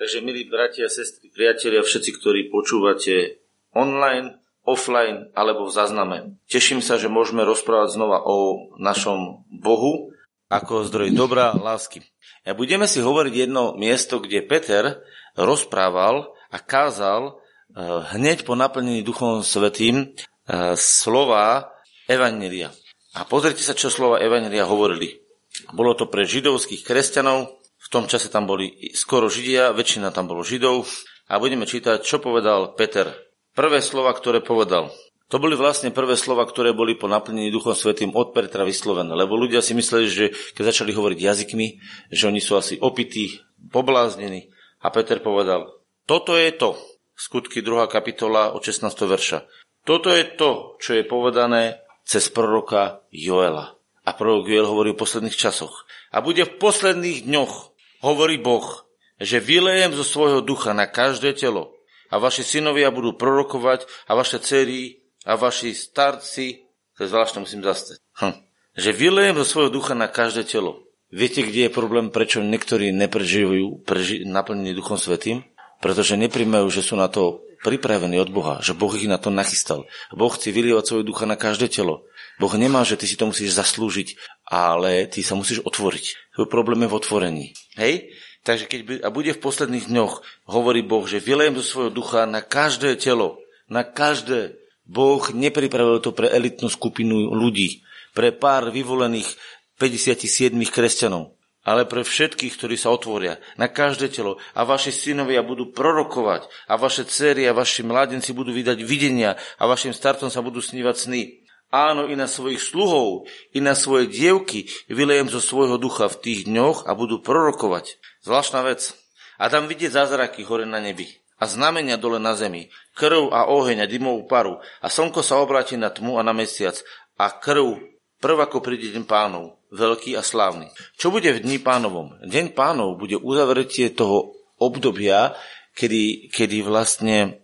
Takže milí bratia, sestry, priatelia, všetci, ktorí počúvate online, offline alebo v zázname. Teším sa, že môžeme rozprávať znova o našom Bohu ako zdroj dobra, lásky. A budeme si hovoriť jedno miesto, kde Peter rozprával a kázal eh, hneď po naplnení Duchom Svetým eh, slova Evangelia. A pozrite sa, čo slova Evangelia hovorili. Bolo to pre židovských kresťanov, tom čase tam boli skoro Židia, väčšina tam bolo Židov a budeme čítať, čo povedal Peter. Prvé slova, ktoré povedal. To boli vlastne prvé slova, ktoré boli po naplnení Duchom Svetým od Petra vyslovené. Lebo ľudia si mysleli, že keď začali hovoriť jazykmi, že oni sú asi opití, pobláznení. A Peter povedal, toto je to, skutky 2. kapitola od 16. verša. Toto je to, čo je povedané cez proroka Joela. A prorok Joel hovorí o posledných časoch. A bude v posledných dňoch hovorí Boh, že vylejem zo svojho ducha na každé telo a vaši synovia budú prorokovať a vaše cery a vaši starci, to je zvláštne, musím zastať, hm. že vylejem zo svojho ducha na každé telo. Viete, kde je problém, prečo niektorí nepreživujú preži- naplnení Duchom Svetým? Pretože neprimajú, že sú na to pripravení od Boha, že Boh ich na to nachystal. Boh chce vylievať svoj ducha na každé telo. Boh nemá, že ty si to musíš zaslúžiť, ale ty sa musíš otvoriť. Problém je v otvorení. Hej? Takže keď by, a bude v posledných dňoch, hovorí Boh, že vylejem do svojho ducha na každé telo, na každé. Boh nepripravil to pre elitnú skupinu ľudí, pre pár vyvolených 57 kresťanov, ale pre všetkých, ktorí sa otvoria, na každé telo. A vaši synovia budú prorokovať, a vaše cery a vaši mladenci budú vydať videnia, a vašim startom sa budú snívať sny. Áno, i na svojich sluhov, i na svoje dievky vylejem zo svojho ducha v tých dňoch a budú prorokovať. Zvláštna vec. A tam vidieť zázraky hore na nebi a znamenia dole na zemi, krv a oheň a dymovú paru a slnko sa obráti na tmu a na mesiac a krv prv ako príde deň pánov, veľký a slávny. Čo bude v dni pánovom? Deň pánov bude uzavretie toho obdobia, kedy, kedy, vlastne,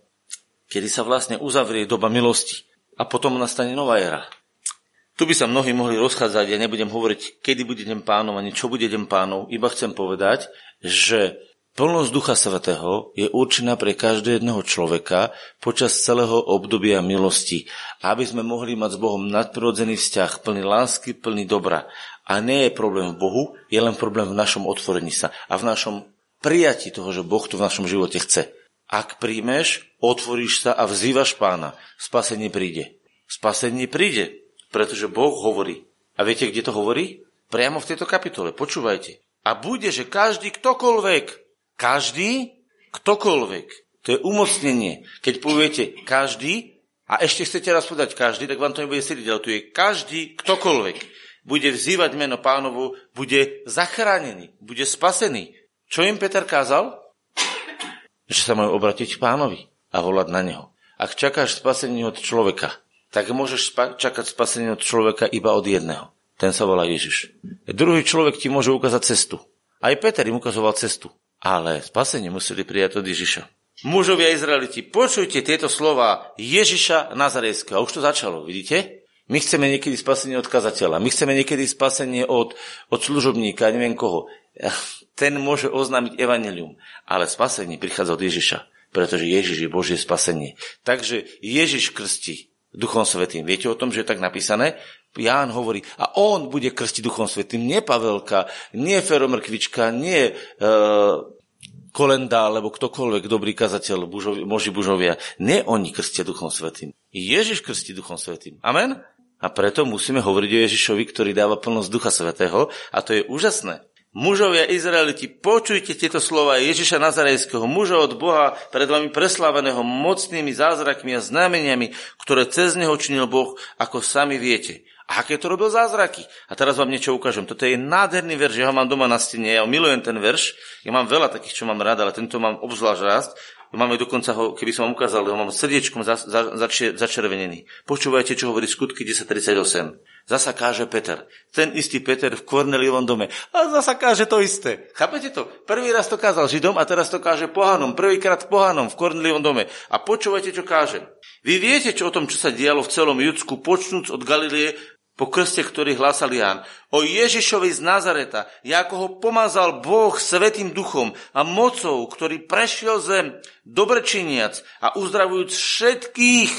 kedy sa vlastne uzavrie doba milosti a potom nastane nová éra. Tu by sa mnohí mohli rozchádzať, ja nebudem hovoriť, kedy bude deň pánov, ani čo bude deň pánov, iba chcem povedať, že plnosť Ducha Svetého je určená pre každého jedného človeka počas celého obdobia milosti, aby sme mohli mať s Bohom nadprirodzený vzťah, plný lásky, plný dobra. A nie je problém v Bohu, je len problém v našom otvorení sa a v našom prijati toho, že Boh to v našom živote chce. Ak príjmeš, otvoríš sa a vzývaš pána, spasenie príde. Spasenie príde, pretože Boh hovorí. A viete, kde to hovorí? Priamo v tejto kapitole. Počúvajte. A bude, že každý ktokoľvek, každý ktokoľvek, to je umocnenie. Keď poviete každý, a ešte chcete raz povedať každý, tak vám to nebude sedieť, ale tu je každý ktokoľvek. Bude vzývať meno pánovu, bude zachránený, bude spasený. Čo im Peter kázal? že sa majú obratiť k pánovi a volať na neho. Ak čakáš spasenie od človeka, tak môžeš spa- čakať spasenie od človeka iba od jedného. Ten sa volá Ježiš. Druhý človek ti môže ukázať cestu. Aj Peter im ukazoval cestu. Ale spasenie museli prijať od Ježiša. Mužovia Izraeliti, počujte tieto slova Ježiša Nazarejského. Už to začalo, vidíte? My chceme niekedy spasenie od kazateľa, my chceme niekedy spasenie od, od služobníka, neviem koho ten môže oznámiť evanelium. Ale spasenie prichádza od Ježiša, pretože Ježiš je Božie spasenie. Takže Ježiš krstí Duchom Svetým. Viete o tom, že je tak napísané? Ján hovorí, a on bude krstiť Duchom Svetým, nie Pavelka, nie Feromrkvička, nie e, Kolenda, alebo ktokoľvek dobrý kazateľ, bužovi, moži bužovia. Nie oni krstia Duchom Svetým. Ježiš krstí Duchom Svetým. Amen? A preto musíme hovoriť o Ježišovi, ktorý dáva plnosť Ducha Svetého a to je úžasné. Mužovia Izraeliti, počujte tieto slova Ježiša Nazarejského, muža od Boha, pred vami presláveného mocnými zázrakmi a znameniami, ktoré cez neho činil Boh, ako sami viete. A aké to robil zázraky? A teraz vám niečo ukážem. Toto je nádherný verš, ja ho mám doma na stene, ja milujem ten verš, ja mám veľa takých, čo mám rád, ale tento mám obzvlášť rád. Máme dokonca ho, keby som vám ukázal, ho mám srdiečkom za, za, začervenený. Počúvajte, čo hovorí skutky 1038. Zasa káže Peter. Ten istý Peter v Korneliovom dome. A zasa káže to isté. Chápete to? Prvý raz to kázal Židom a teraz to káže pohanom. Prvýkrát pohanom v Korneliovom dome. A počúvajte, čo káže. Vy viete, čo o tom, čo sa dialo v celom Judsku, počnúc od Galilie po krste, ktorý hlásal Ján, o Ježišovi z Nazareta, ako ho pomazal Boh Svetým duchom a mocou, ktorý prešiel zem, dobrečiniac a uzdravujúc všetkých,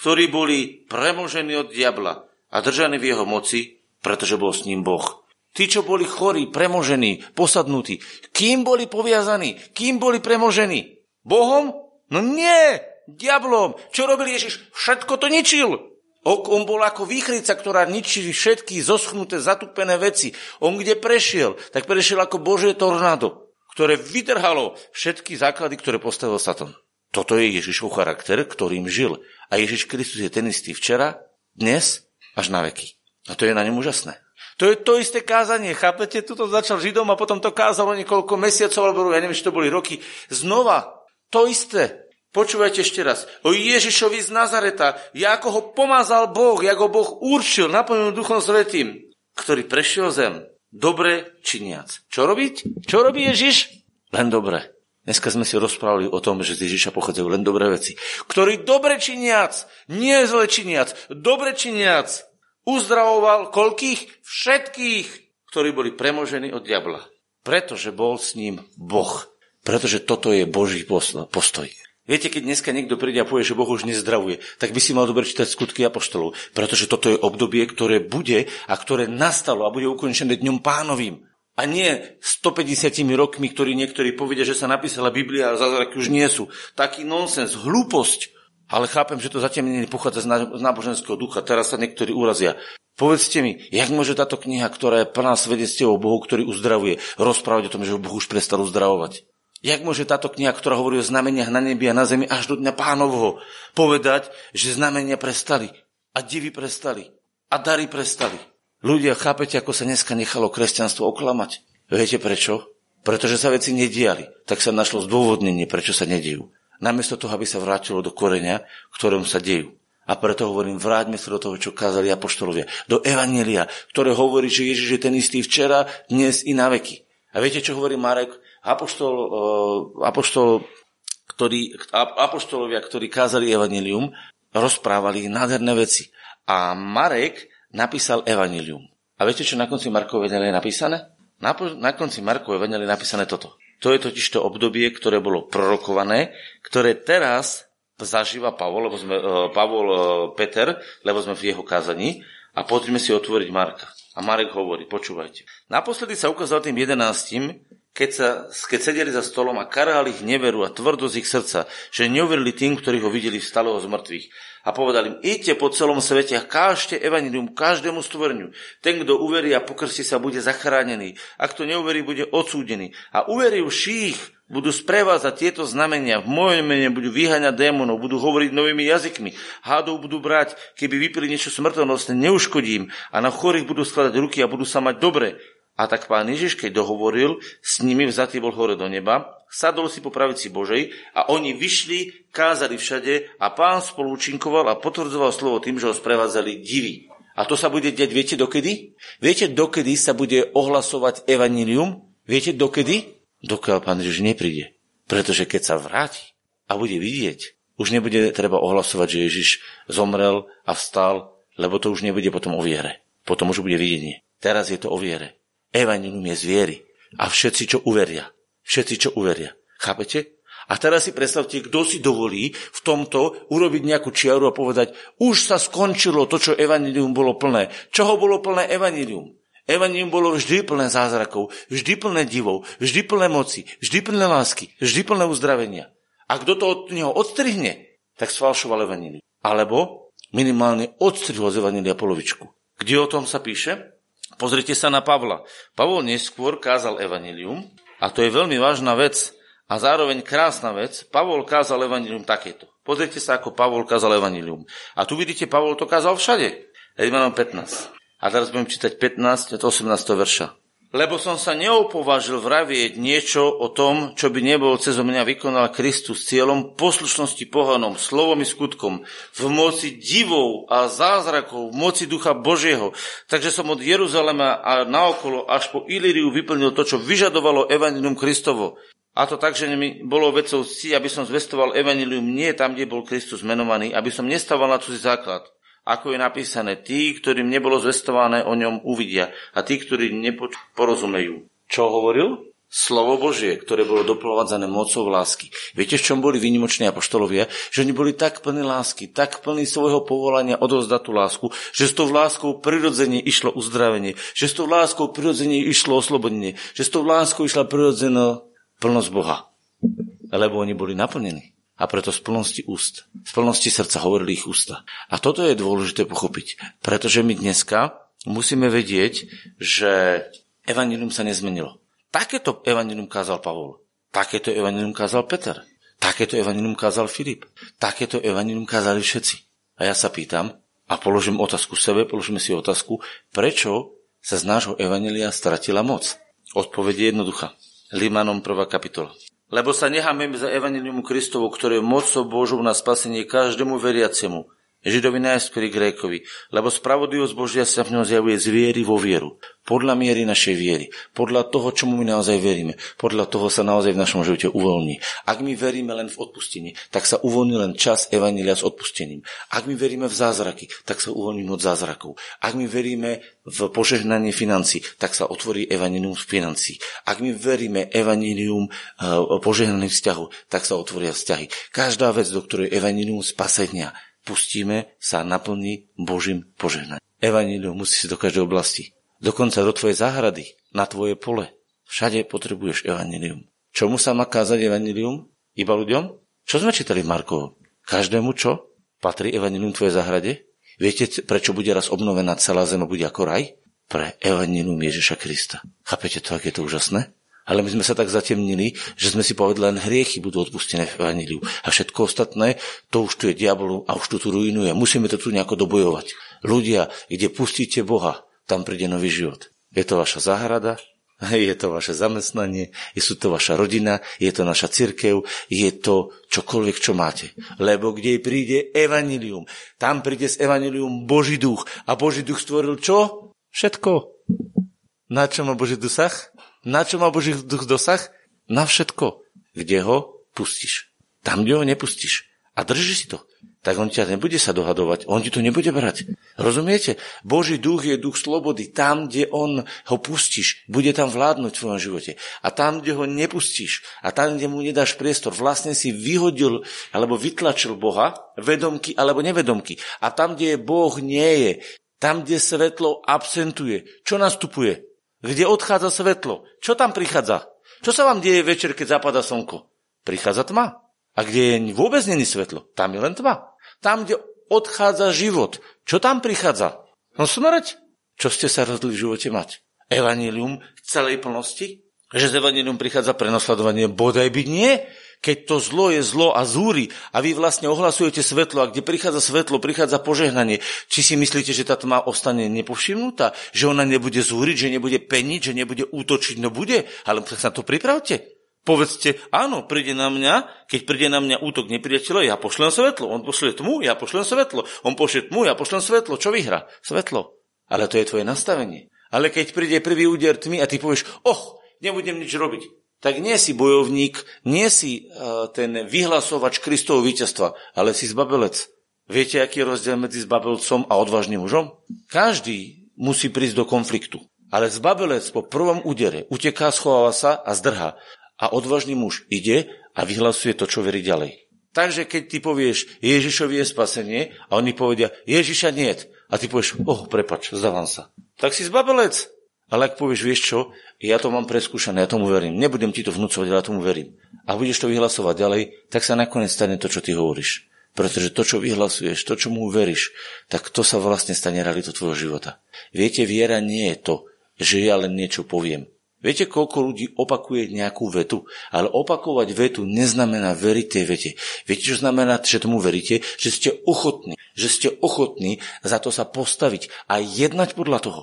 ktorí boli premožení od diabla a držaní v jeho moci, pretože bol s ním Boh. Tí, čo boli chorí, premožení, posadnutí, kým boli poviazaní, kým boli premožení? Bohom? No nie, diablom. Čo robil Ježiš? Všetko to ničil. On bol ako výchrica, ktorá ničí všetky zoschnuté, zatupené veci. On kde prešiel, tak prešiel ako Božie tornádo, ktoré vytrhalo všetky základy, ktoré postavil Satan. Toto je Ježišov charakter, ktorým žil. A Ježiš Kristus je ten istý včera, dnes, až na veky. A to je na ňom úžasné. To je to isté kázanie, chápete? Tuto začal Židom a potom to kázalo niekoľko mesiacov, alebo ja neviem, či to boli roky. Znova, to isté. Počúvajte ešte raz. O Ježišovi z Nazareta, ako ho pomazal Boh, ako ho Boh určil, naplnil Duchom Svetým, ktorý prešiel zem, dobre činiac. Čo robiť? Čo robí Ježiš? Len dobre. Dneska sme si rozprávali o tom, že z Ježiša pochádzajú len dobré veci. Ktorý dobre činiac, nie zle činiac, dobre činiac, uzdravoval koľkých? Všetkých, ktorí boli premožení od diabla. Pretože bol s ním Boh. Pretože toto je Boží postoj. Viete, keď dneska niekto príde a povie, že Boh už nezdravuje, tak by si mal dobre čítať skutky apoštolov, pretože toto je obdobie, ktoré bude a ktoré nastalo a bude ukončené dňom pánovým. A nie 150 rokmi, ktorí niektorí povedia, že sa napísala Biblia a zázraky už nie sú. Taký nonsens, hlúposť. Ale chápem, že to zatiaľ nepochádza z náboženského ducha. Teraz sa niektorí urazia. Povedzte mi, jak môže táto kniha, ktorá je plná svedectiev o Bohu, ktorý uzdravuje, rozprávať o tom, že Boh už prestal uzdravovať? Jak môže táto kniha, ktorá hovorí o znameniach na nebi a na zemi až do dňa pánovho, povedať, že znamenia prestali a divy prestali a dary prestali? Ľudia, chápete, ako sa dneska nechalo kresťanstvo oklamať? Viete prečo? Pretože sa veci nediali. Tak sa našlo zdôvodnenie, prečo sa nedejú. Namiesto toho, aby sa vrátilo do koreňa, ktorom sa dejú. A preto hovorím, vráťme sa do toho, čo kázali apoštolovia. Do Evanielia, ktoré hovorí, že Ježiš je ten istý včera, dnes i na veky. A viete, čo hovorí Marek? Apoštol, uh, apoštol, ktorý, apoštolovia, ktorí kázali evanilium, rozprávali nádherné veci. A Marek napísal evanilium. A viete, čo na konci Markov Evangelia je napísané? Na, na konci Markov Evangelia je napísané toto. To je totiž to obdobie, ktoré bolo prorokované, ktoré teraz zažíva Pavol, lebo sme, uh, Pavol uh, Peter, lebo sme v jeho kázaní. A poďme si otvoriť Marka. A Marek hovorí, počúvajte. Naposledy sa ukázal tým jedenáctim, keď, sa, keď sedeli za stolom a karhali ich neveru a tvrdosť ich srdca, že neuverili tým, ktorí ho videli vstalého z mŕtvych. A povedali im, idte po celom svete a kážte evanilium každému stvoreniu. Ten, kto uverí a pokrstí sa, bude zachránený. Ak to neuverí, bude odsúdený. A uverivších budú sprevázať tieto znamenia. V mojom mene budú vyháňať démonov, budú hovoriť novými jazykmi. Hádov budú brať, keby vypili niečo smrtonosné, neuškodím. A na chorých budú skladať ruky a budú sa mať dobre. A tak pán Ježiš, keď dohovoril, s nimi vzatý bol hore do neba, sadol si po pravici Božej a oni vyšli, kázali všade a pán spolu účinkoval a potvrdzoval slovo tým, že ho sprevádzali divy. A to sa bude diať, viete dokedy? Viete dokedy sa bude ohlasovať evanílium? Viete dokedy? Dokiaľ pán Ježiš nepríde. Pretože keď sa vráti a bude vidieť, už nebude treba ohlasovať, že Ježiš zomrel a vstal, lebo to už nebude potom o viere. Potom už bude videnie. Teraz je to o viere. Evangelium je z viery. A všetci, čo uveria. Všetci, čo uveria. Chápete? A teraz si predstavte, kto si dovolí v tomto urobiť nejakú čiaru a povedať, už sa skončilo to, čo evanilium bolo plné. Čoho bolo plné evanilium? Evangelium bolo vždy plné zázrakov, vždy plné divov, vždy plné moci, vždy plné lásky, vždy plné uzdravenia. A kto to od neho odstrihne, tak sfalšoval Evangelium. Alebo minimálne odstrihol z Evangelia polovičku. Kde o tom sa píše? Pozrite sa na Pavla. Pavol neskôr kázal evanilium a to je veľmi vážna vec a zároveň krásna vec. Pavol kázal evanilium takéto. Pozrite sa, ako Pavol kázal evanilium. A tu vidíte, Pavol to kázal všade. Rímanom 15. A teraz budem čítať 15 od 18. verša lebo som sa neopovážil vravieť niečo o tom, čo by nebol cez mňa vykonal Kristus cieľom poslušnosti pohanom, slovom i skutkom, v moci divov a zázrakov, v moci Ducha Božieho. Takže som od Jeruzalema a naokolo až po Ilíriu vyplnil to, čo vyžadovalo Evangelium Kristovo. A to tak, že mi bolo vecou si, aby som zvestoval Evangelium nie tam, kde bol Kristus menovaný, aby som nestával na cudzí základ ako je napísané, tí, ktorým nebolo zvestované, o ňom uvidia a tí, ktorí neporozumejú. Čo hovoril? Slovo Božie, ktoré bolo doplovanzané mocou lásky. Viete, v čom boli výnimoční apoštolovia? Že oni boli tak plní lásky, tak plní svojho povolania odovzdať tú lásku, že s tou láskou prirodzene išlo uzdravenie, že s tou láskou prirodzene išlo oslobodenie, že s tou láskou išla prirodzená plnosť Boha. Lebo oni boli naplnení. A preto z plnosti úst, z plnosti srdca hovorili ich ústa. A toto je dôležité pochopiť, pretože my dneska musíme vedieť, že evanilium sa nezmenilo. Takéto evanilium kázal Pavol. Takéto evanilium kázal Peter. Takéto evanilium kázal Filip. Takéto evanilium kázali všetci. A ja sa pýtam, a položím otázku sebe, položíme si otázku, prečo sa z nášho evanelia stratila moc? Odpoveď je jednoduchá. Limanom 1. kapitola. Lebo sa necháme za evanilium Kristovu, ktoré je mocou Božou na spasenie každému veriacemu, Židovi najskôr Grékovi, lebo spravodlivosť Božia sa v ňom zjavuje z viery vo vieru. Podľa miery našej viery, podľa toho, čomu my naozaj veríme, podľa toho sa naozaj v našom živote uvoľní. Ak my veríme len v odpustení, tak sa uvoľní len čas Evanília s odpustením. Ak my veríme v zázraky, tak sa uvoľní od zázrakov. Ak my veríme v požehnanie financí, tak sa otvorí Evanílium z financí. Ak my veríme Evanílium eh, požehnaných vzťahov, tak sa otvoria vzťahy. Každá vec, do ktorej Evanílium spasenia pustíme, sa naplní Božím požehnaním. Evanílium musí si do každej oblasti. Dokonca do tvojej záhrady, na tvoje pole. Všade potrebuješ evanílium. Čomu sa má kázať evanílium? Iba ľuďom? Čo sme čítali v Markovo? Každému čo? Patrí evanílium tvojej záhrade? Viete, prečo bude raz obnovená celá zem a bude ako raj? Pre evanílium Ježiša Krista. Chápete to, aké je to úžasné? Ale my sme sa tak zatemnili, že sme si povedali, len hriechy budú odpustené v Evaníliu. A všetko ostatné, to už tu je diabol a už tu tu ruinuje. Musíme to tu nejako dobojovať. Ľudia, kde pustíte Boha, tam príde nový život. Je to vaša záhrada, je to vaše zamestnanie, je to vaša rodina, je to naša cirkev, je to čokoľvek, čo máte. Lebo kde príde evanilium, tam príde z evanilium Boží duch. A Boží duch stvoril čo? Všetko. Na čo má Boží dusah? Na čo má Boží duch dosah? Na všetko. Kde ho pustíš. Tam, kde ho nepustíš. A držíš si to. Tak on ťa nebude sa dohadovať. On ti to nebude brať. Rozumiete? Boží duch je duch slobody. Tam, kde on ho pustíš, bude tam vládnuť v tvojom živote. A tam, kde ho nepustíš a tam, kde mu nedáš priestor, vlastne si vyhodil alebo vytlačil Boha, vedomky alebo nevedomky. A tam, kde je Boh, nie je. Tam, kde svetlo absentuje. Čo nastupuje? kde odchádza svetlo. Čo tam prichádza? Čo sa vám deje večer, keď zapada slnko? Prichádza tma. A kde je vôbec není svetlo? Tam je len tma. Tam, kde odchádza život. Čo tam prichádza? No smrť. Čo ste sa rozhodli v živote mať? Evangelium v celej plnosti? Že z Evangelium prichádza prenosledovanie? Bodaj by nie keď to zlo je zlo a zúri a vy vlastne ohlasujete svetlo a kde prichádza svetlo, prichádza požehnanie, či si myslíte, že tá tma ostane nepovšimnutá, že ona nebude zúriť, že nebude peniť, že nebude útočiť, no bude, ale sa na to pripravte. Povedzte, áno, príde na mňa, keď príde na mňa útok nepriateľa, ja pošlem svetlo. On pošle tmu, ja pošlem svetlo. On pošle tmu, ja pošlem svetlo. Čo vyhra? Svetlo. Ale to je tvoje nastavenie. Ale keď príde prvý úder tmy a ty povieš, och, nebudem nič robiť tak nie si bojovník, nie si uh, ten vyhlasovač Kristovho víťazstva, ale si zbabelec. Viete, aký je rozdiel medzi zbabelcom a odvážnym mužom? Každý musí prísť do konfliktu. Ale zbabelec po prvom údere uteká, schováva sa a zdrha. A odvážny muž ide a vyhlasuje to, čo verí ďalej. Takže keď ty povieš, Ježišovi je spasenie a oni povedia, Ježiša niet. A ty povieš, oh, prepač, zdávam sa. Tak si zbabelec. Ale ak povieš, vieš čo, ja to mám preskúšané, ja tomu verím. Nebudem ti to vnúcovať, ale ja tomu verím. A budeš to vyhlasovať ďalej, tak sa nakoniec stane to, čo ty hovoríš. Pretože to, čo vyhlasuješ, to, čo mu veríš, tak to sa vlastne stane realitou tvojho života. Viete, viera nie je to, že ja len niečo poviem. Viete, koľko ľudí opakuje nejakú vetu, ale opakovať vetu neznamená veriť tej vete. Viete, čo znamená, že tomu veríte? Že ste ochotní, že ste ochotní za to sa postaviť a jednať podľa toho.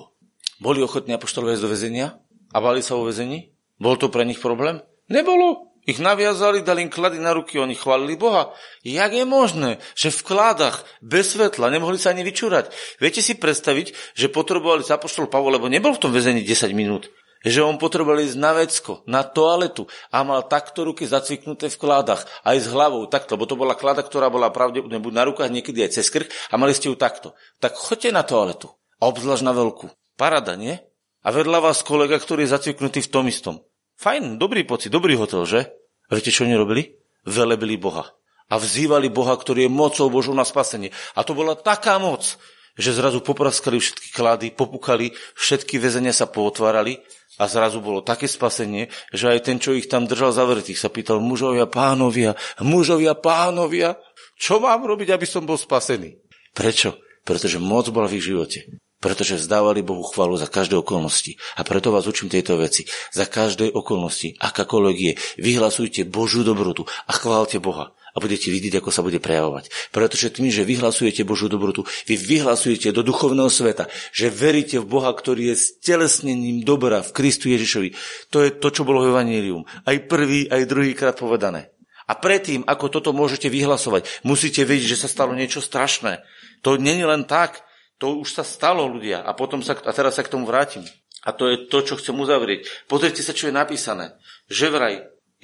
Boli ochotní apoštolové do väzenia a bali sa o väzení? Bol to pre nich problém? Nebolo. Ich naviazali, dali im klady na ruky, oni chválili Boha. Jak je možné, že v kladách bez svetla nemohli sa ani vyčúrať? Viete si predstaviť, že potrebovali sa apoštol Pavol, lebo nebol v tom väzení 10 minút. Že on potreboval ísť na vecko, na toaletu a mal takto ruky zacviknuté v kládach, aj s hlavou, takto, lebo to bola klada, ktorá bola pravdepodobne buď na rukách, niekedy aj cez krk a mali ste ju takto. Tak choďte na toaletu a obzvlášť na veľkú. Parada, nie? A vedľa vás kolega, ktorý je zacviknutý v tom istom. Fajn, dobrý pocit, dobrý hotel, že? A viete, čo oni robili? Velebili Boha. A vzývali Boha, ktorý je mocou Božou na spasenie. A to bola taká moc, že zrazu popraskali všetky klady, popukali, všetky väzenia sa pootvárali a zrazu bolo také spasenie, že aj ten, čo ich tam držal zavretých, sa pýtal, mužovia, pánovia, mužovia, pánovia, čo mám robiť, aby som bol spasený? Prečo? Pretože moc bola v ich živote. Pretože vzdávali Bohu chvalu za každé okolnosti. A preto vás učím tejto veci. Za každej okolnosti, akákoľvek je, vyhlasujte Božiu dobrotu a chválte Boha a budete vidieť, ako sa bude prejavovať. Pretože tým, že vyhlasujete Božú dobrotu, vy vyhlasujete do duchovného sveta, že veríte v Boha, ktorý je stelesnením dobra v Kristu Ježišovi. To je to, čo bolo v Evangelium. Aj prvý, aj druhý krát povedané. A predtým, ako toto môžete vyhlasovať, musíte vedieť, že sa stalo niečo strašné. To není len tak, to už sa stalo ľudia. A, potom sa, a teraz sa k tomu vrátim. A to je to, čo chcem uzavrieť. Pozrite sa, čo je napísané. Že vraj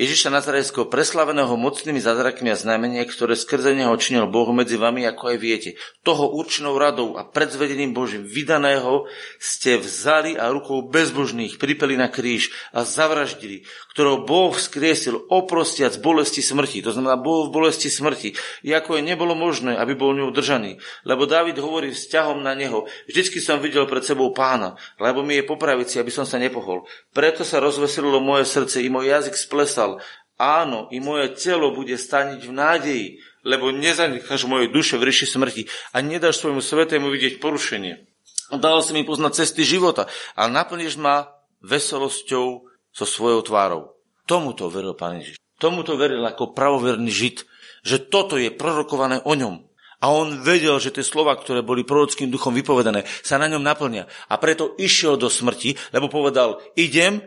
Ježiša Nazarejského preslaveného mocnými zázrakmi a znamenia, ktoré skrze neho činil Boh medzi vami, ako aj viete. Toho určenou radou a predzvedením Božím vydaného ste vzali a rukou bezbožných pripeli na kríž a zavraždili, ktorého Boh skriesil oprostiac bolesti smrti. To znamená, bol v bolesti smrti. Ako je nebolo možné, aby bol ňou držaný. Lebo David hovorí vzťahom na neho. Vždycky som videl pred sebou pána, lebo mi je popravici, aby som sa nepohol. Preto sa rozveselilo moje srdce i môj jazyk splesal povedal, áno, i moje telo bude staniť v nádeji, lebo nezanecháš moje duše v ríši smrti a nedáš svojmu svetému vidieť porušenie. Dal si mi poznať cesty života a naplníš ma veselosťou so svojou tvárou. Tomuto veril Pán Ježiš. Tomuto veril ako pravoverný žid, že toto je prorokované o ňom. A on vedel, že tie slova, ktoré boli prorockým duchom vypovedané, sa na ňom naplnia. A preto išiel do smrti, lebo povedal, idem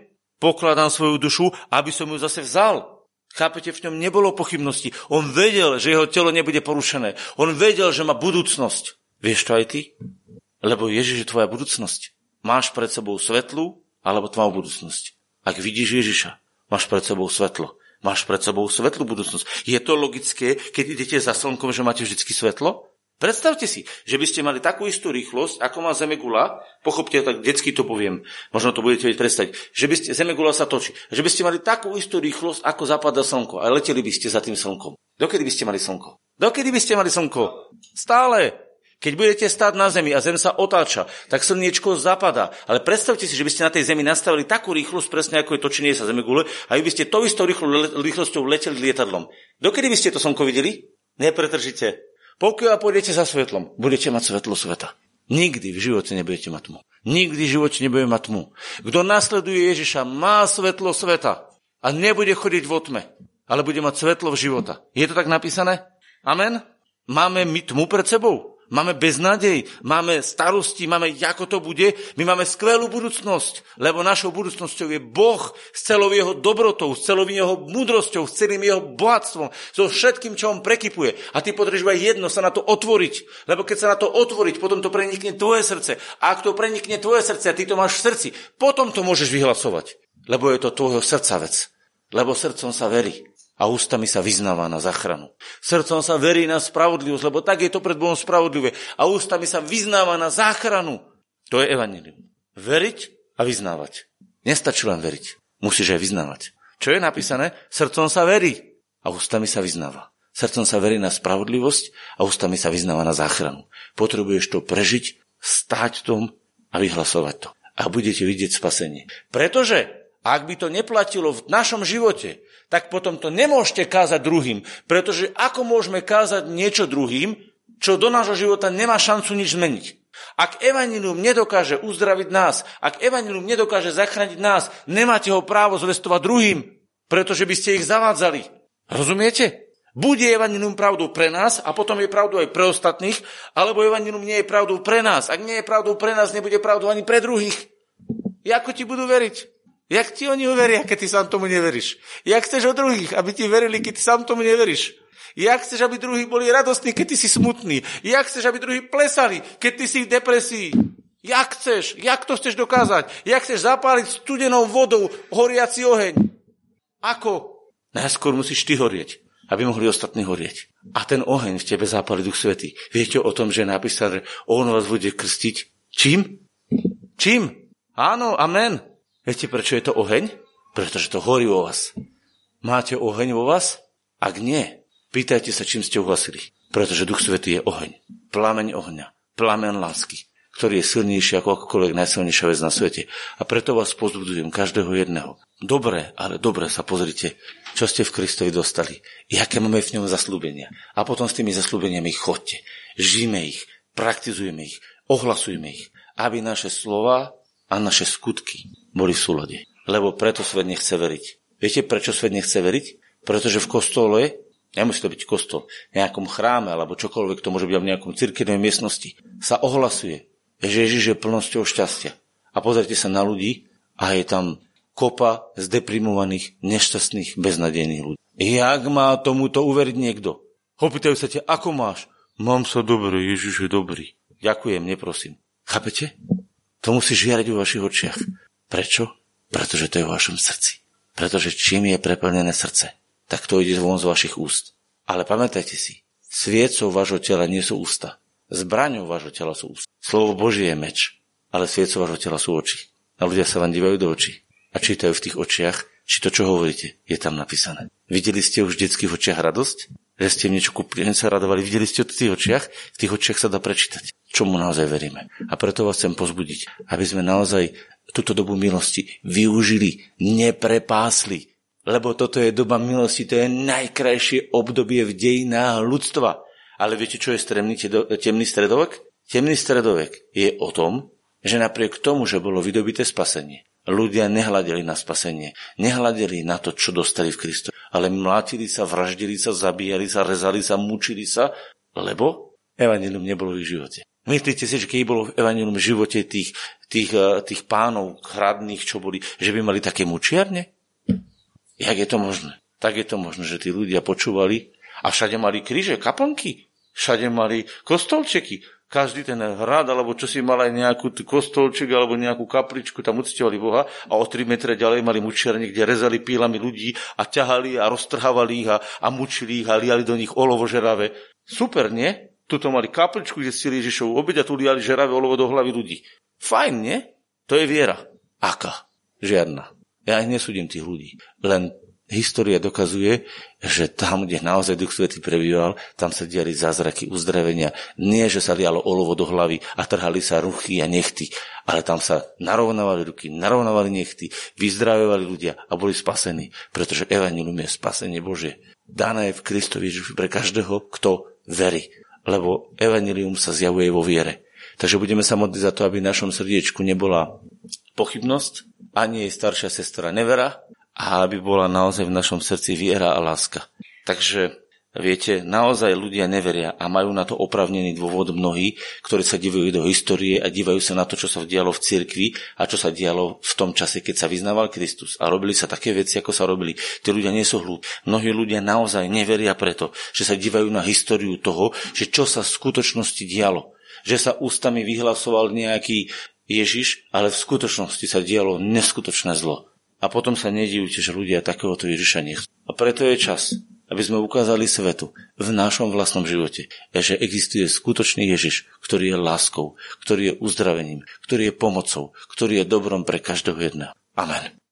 pokladám svoju dušu, aby som ju zase vzal. Chápete, v ňom nebolo pochybnosti. On vedel, že jeho telo nebude porušené. On vedel, že má budúcnosť. Vieš to aj ty? Lebo Ježiš je tvoja budúcnosť. Máš pred sebou svetlu alebo tvoju budúcnosť. Ak vidíš Ježiša, máš pred sebou svetlo. Máš pred sebou svetlú budúcnosť. Je to logické, keď idete za slnkom, že máte vždy svetlo? Predstavte si, že by ste mali takú istú rýchlosť, ako má Zemegula, pochopte, tak detsky to poviem, možno to budete vedieť predstaviť, že by ste, Zemegula sa točí, že by ste mali takú istú rýchlosť, ako zapadá slnko a leteli by ste za tým slnkom. Dokedy by ste mali slnko? Dokedy by ste mali slnko? Stále. Keď budete stáť na zemi a zem sa otáča, tak slniečko zapadá. Ale predstavte si, že by ste na tej zemi nastavili takú rýchlosť, presne ako je točenie sa zemegule, a by ste to istou rýchlosťou leteli lietadlom. Dokedy by ste to slnko videli? Nepretržite. Pokiaľ pôjdete za svetlom, budete mať svetlo sveta. Nikdy v živote nebudete mať tmu. Nikdy v živote nebudete mať tmu. Kto nasleduje Ježiša, má svetlo sveta a nebude chodiť vo tme, ale bude mať svetlo v života. Je to tak napísané? Amen? Máme my tmu pred sebou? Máme beznádej, máme starosti, máme, ako to bude. My máme skvelú budúcnosť, lebo našou budúcnosťou je Boh s celou jeho dobrotou, s celou jeho múdrosťou, s celým jeho bohatstvom, so všetkým, čo on prekypuje. A ty potrebuješ aj jedno, sa na to otvoriť. Lebo keď sa na to otvoriť, potom to prenikne tvoje srdce. A ak to prenikne tvoje srdce a ty to máš v srdci, potom to môžeš vyhlasovať. Lebo je to tvojho srdca vec. Lebo srdcom sa verí a ústami sa vyznáva na záchranu. Srdcom sa verí na spravodlivosť, lebo tak je to pred Bohom spravodlivé. A ústami sa vyznáva na záchranu. To je evanilium. Veriť a vyznávať. Nestačí len veriť. Musíš aj vyznávať. Čo je napísané? Srdcom sa verí a ústami sa vyznáva. Srdcom sa verí na spravodlivosť a ústami sa vyznáva na záchranu. Potrebuješ to prežiť, stáť tom a vyhlasovať to. A budete vidieť spasenie. Pretože ak by to neplatilo v našom živote, tak potom to nemôžete kázať druhým. Pretože ako môžeme kázať niečo druhým, čo do nášho života nemá šancu nič zmeniť? Ak evanilium nedokáže uzdraviť nás, ak evanilium nedokáže zachrániť nás, nemáte ho právo zvestovať druhým, pretože by ste ich zavádzali. Rozumiete? Bude evanilium pravdou pre nás a potom je pravdou aj pre ostatných, alebo evanilium nie je pravdou pre nás. Ak nie je pravdou pre nás, nebude pravdou ani pre druhých. Ako ti budú veriť? Jak ti oni uveria, keď ty sám tomu neveríš? Jak chceš od druhých, aby ti verili, keď ty sám tomu neveríš? Jak chceš, aby druhí boli radostní, keď ty si smutný? Jak chceš, aby druhí plesali, keď ty si v depresii? Jak chceš? Jak to chceš dokázať? Jak chceš zapáliť studenou vodou horiaci oheň? Ako? Najskôr musíš ty horieť, aby mohli ostatní horieť. A ten oheň v tebe zápali Duch Svetý. Viete o tom, že je napísané, on vás bude krstiť? Čím? Čím? Áno, amen. Viete, prečo je to oheň? Pretože to horí vo vás. Máte oheň vo vás? Ak nie, pýtajte sa, čím ste uhlasili. Pretože Duch Svetý je oheň. Plameň ohňa. Plameň lásky ktorý je silnejší ako akokoľvek najsilnejšia vec na svete. A preto vás pozbudujem, každého jedného. Dobre, ale dobre sa pozrite, čo ste v Kristovi dostali. Jaké máme v ňom zaslúbenia. A potom s tými zaslúbeniami chodte. Žijme ich, praktizujme ich, ohlasujme ich, aby naše slova a naše skutky boli v súlade. Lebo preto svet nechce veriť. Viete, prečo svet nechce veriť? Pretože v kostole Nemusí to byť kostol, v nejakom chráme alebo čokoľvek, to môže byť v nejakom cirkevnej miestnosti, sa ohlasuje, že Ježiš je plnosťou šťastia. A pozrite sa na ľudí a je tam kopa zdeprimovaných, nešťastných, beznadejných ľudí. Jak má tomuto uveriť niekto? Opýtajú sa ťa, ako máš? Mám sa dobre, Ježiš je dobrý. Ďakujem, neprosím. Chápete? To musí žiarať vo vašich očiach. Prečo? Pretože to je vo vašom srdci. Pretože čím je preplnené srdce, tak to ide von z vašich úst. Ale pamätajte si, sviecou vášho tela nie sú ústa. Zbraňou vášho tela sú ústa. Slovo Božie je meč, ale sviecov vášho tela sú oči. A ľudia sa vám dívajú do očí a čítajú v tých očiach, či to, čo hovoríte, je tam napísané. Videli ste už v detských očiach radosť? Že ste im niečo kúpili, sa radovali. Videli ste to v tých očiach? V tých očiach sa dá prečítať. Čomu naozaj veríme. A preto vás chcem pozbudiť, aby sme naozaj túto dobu milosti využili, neprepásli. Lebo toto je doba milosti, to je najkrajšie obdobie v dejinách ľudstva. Ale viete, čo je temný stredovek? Temný stredovek je o tom, že napriek tomu, že bolo vydobité spasenie, ľudia nehľadeli na spasenie, nehľadeli na to, čo dostali v Kristu, ale mlátili sa, vraždili sa, zabíjali sa, rezali sa, mučili sa, lebo evanilium nebolo v ich živote. Myslíte si, že keď bolo v evanilium v živote tých, tých, eh, tých pánov hradných, čo boli, že by mali také mučiarne? Jak je to možné? Tak je to možné, že tí ľudia počúvali a všade mali kríže, kaplnky, všade mali kostolčeky, každý ten hrad, alebo čo si mal aj nejakú kostolček, alebo nejakú kapličku, tam uctievali Boha a o 3 metre ďalej mali mučiarne, kde rezali pílami ľudí a ťahali a roztrhávali ich a, a mučili ich a liali do nich olovo žeravé. Super, nie? Tuto mali kapličku, kde si Ježišov obed a tu liali žeravé olovo do hlavy ľudí. Fajn, nie? To je viera. Aká? Žiadna. Ja aj nesúdim tých ľudí. Len história dokazuje, že tam, kde naozaj Duch Svetý prebýval, tam sa diali zázraky uzdravenia. Nie, že sa lialo olovo do hlavy a trhali sa ruchy a nechty, ale tam sa narovnávali ruky, narovnávali nechty, vyzdravovali ľudia a boli spasení, pretože Evangelium je spasenie Bože. Dané je v Kristovi pre každého, kto verí, lebo Evangelium sa zjavuje vo viere. Takže budeme sa modliť za to, aby v našom srdiečku nebola pochybnosť, ani jej staršia sestra nevera, a aby bola naozaj v našom srdci viera a láska. Takže Viete, naozaj ľudia neveria a majú na to opravnený dôvod mnohí, ktorí sa divajú do histórie a dívajú sa na to, čo sa dialo v cirkvi a čo sa dialo v tom čase, keď sa vyznával Kristus. A robili sa také veci, ako sa robili. Tí ľudia nie sú hlúpi. Mnohí ľudia naozaj neveria preto, že sa dívajú na históriu toho, že čo sa v skutočnosti dialo. Že sa ústami vyhlasoval nejaký Ježiš, ale v skutočnosti sa dialo neskutočné zlo. A potom sa nedivujte, že ľudia takéhoto Ježiša nechcú. A preto je čas, aby sme ukázali svetu v našom vlastnom živote, že existuje skutočný Ježiš, ktorý je láskou, ktorý je uzdravením, ktorý je pomocou, ktorý je dobrom pre každého jedného. Amen.